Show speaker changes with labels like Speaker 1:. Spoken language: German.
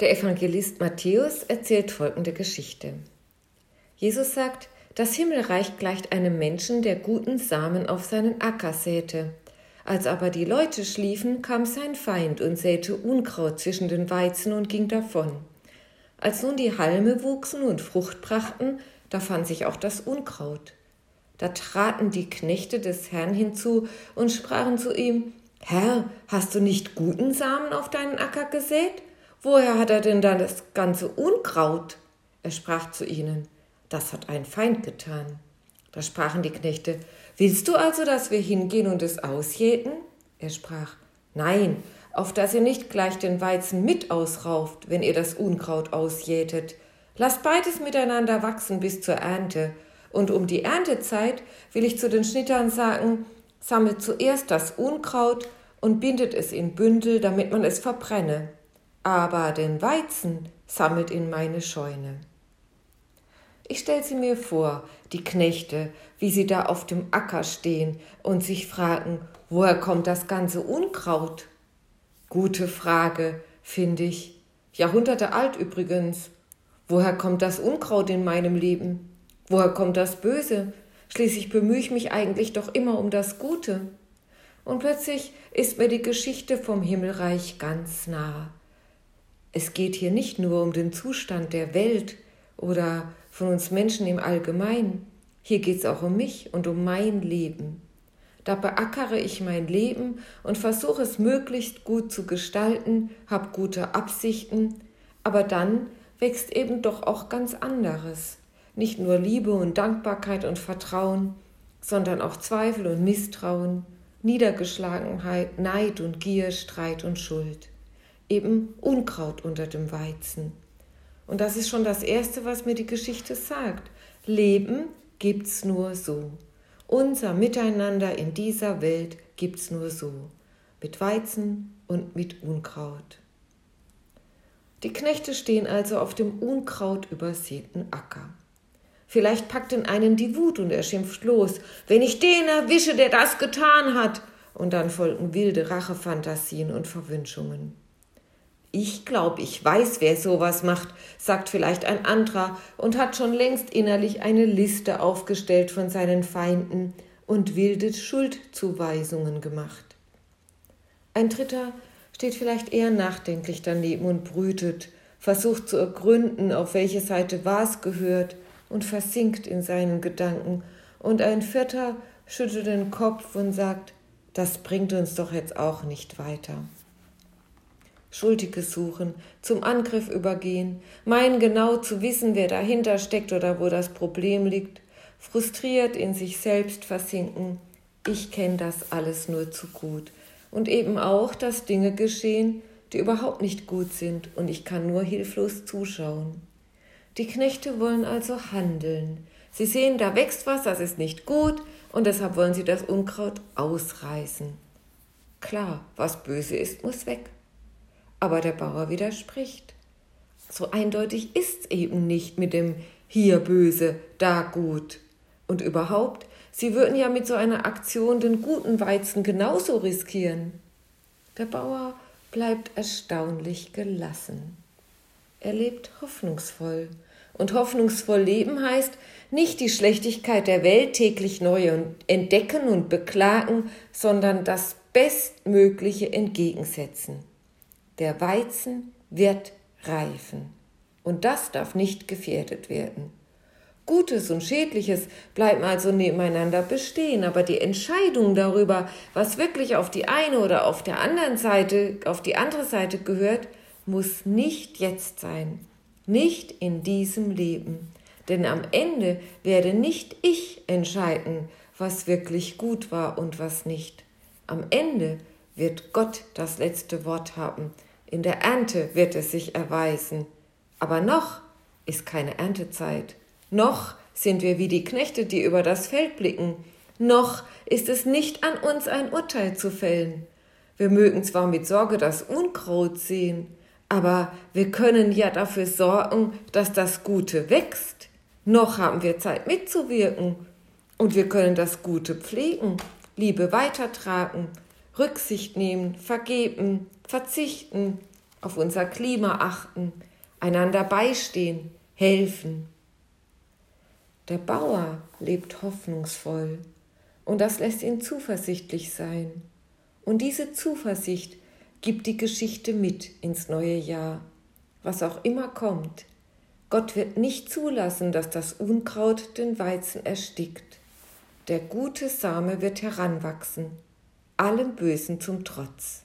Speaker 1: Der Evangelist Matthäus erzählt folgende Geschichte. Jesus sagt, das Himmelreich gleicht einem Menschen, der guten Samen auf seinen Acker säte. Als aber die Leute schliefen, kam sein Feind und säte Unkraut zwischen den Weizen und ging davon. Als nun die Halme wuchsen und Frucht brachten, da fand sich auch das Unkraut. Da traten die Knechte des Herrn hinzu und sprachen zu ihm, Herr, hast du nicht guten Samen auf deinen Acker gesät? Woher hat er denn dann das ganze Unkraut? Er sprach zu ihnen, das hat ein Feind getan. Da sprachen die Knechte, Willst du also, dass wir hingehen und es ausjäten? Er sprach, Nein, auf dass ihr nicht gleich den Weizen mit ausrauft, wenn ihr das Unkraut ausjätet. Lasst beides miteinander wachsen bis zur Ernte. Und um die Erntezeit will ich zu den Schnittern sagen, sammelt zuerst das Unkraut und bindet es in Bündel, damit man es verbrenne aber den Weizen sammelt in meine Scheune. Ich stell sie mir vor, die Knechte, wie sie da auf dem Acker stehen und sich fragen, woher kommt das ganze Unkraut? Gute Frage, finde ich. Jahrhunderte alt übrigens. Woher kommt das Unkraut in meinem Leben? Woher kommt das Böse? Schließlich bemühe ich mich eigentlich doch immer um das Gute. Und plötzlich ist mir die Geschichte vom Himmelreich ganz nah. Es geht hier nicht nur um den Zustand der Welt oder von uns Menschen im Allgemeinen. Hier geht es auch um mich und um mein Leben. Da beackere ich mein Leben und versuche es möglichst gut zu gestalten, habe gute Absichten, aber dann wächst eben doch auch ganz anderes. Nicht nur Liebe und Dankbarkeit und Vertrauen, sondern auch Zweifel und Misstrauen, Niedergeschlagenheit, Neid und Gier, Streit und Schuld eben Unkraut unter dem Weizen. Und das ist schon das Erste, was mir die Geschichte sagt. Leben gibt's nur so. Unser Miteinander in dieser Welt gibt's nur so. Mit Weizen und mit Unkraut. Die Knechte stehen also auf dem Unkraut übersäten Acker. Vielleicht packt in einen die Wut und er schimpft los, wenn ich den erwische, der das getan hat. Und dann folgen wilde Rachefantasien und Verwünschungen. Ich glaube, ich weiß, wer sowas macht, sagt vielleicht ein anderer und hat schon längst innerlich eine Liste aufgestellt von seinen Feinden und wilde Schuldzuweisungen gemacht. Ein dritter steht vielleicht eher nachdenklich daneben und brütet, versucht zu ergründen, auf welche Seite was gehört und versinkt in seinen Gedanken, und ein vierter schüttelt den Kopf und sagt, das bringt uns doch jetzt auch nicht weiter. Schuldige suchen, zum Angriff übergehen, meinen genau zu wissen, wer dahinter steckt oder wo das Problem liegt, frustriert in sich selbst versinken, ich kenne das alles nur zu gut. Und eben auch, dass Dinge geschehen, die überhaupt nicht gut sind, und ich kann nur hilflos zuschauen. Die Knechte wollen also handeln. Sie sehen, da wächst was, das ist nicht gut, und deshalb wollen sie das Unkraut ausreißen. Klar, was böse ist, muss weg. Aber der Bauer widerspricht. So eindeutig ist's eben nicht mit dem hier böse, da gut. Und überhaupt, sie würden ja mit so einer Aktion den guten Weizen genauso riskieren. Der Bauer bleibt erstaunlich gelassen. Er lebt hoffnungsvoll. Und hoffnungsvoll leben heißt nicht die Schlechtigkeit der Welt täglich neu entdecken und beklagen, sondern das Bestmögliche entgegensetzen. Der Weizen wird reifen. Und das darf nicht gefährdet werden. Gutes und Schädliches bleiben also nebeneinander bestehen, aber die Entscheidung darüber, was wirklich auf die eine oder auf der anderen Seite, auf die andere Seite gehört, muss nicht jetzt sein, nicht in diesem Leben. Denn am Ende werde nicht ich entscheiden, was wirklich gut war und was nicht. Am Ende wird Gott das letzte Wort haben. In der Ernte wird es sich erweisen. Aber noch ist keine Erntezeit. Noch sind wir wie die Knechte, die über das Feld blicken. Noch ist es nicht an uns ein Urteil zu fällen. Wir mögen zwar mit Sorge das Unkraut sehen, aber wir können ja dafür sorgen, dass das Gute wächst. Noch haben wir Zeit mitzuwirken. Und wir können das Gute pflegen, Liebe weitertragen, Rücksicht nehmen, vergeben, verzichten, auf unser Klima achten, einander beistehen, helfen. Der Bauer lebt hoffnungsvoll und das lässt ihn zuversichtlich sein. Und diese Zuversicht gibt die Geschichte mit ins neue Jahr, was auch immer kommt. Gott wird nicht zulassen, dass das Unkraut den Weizen erstickt. Der gute Same wird heranwachsen, allem Bösen zum Trotz.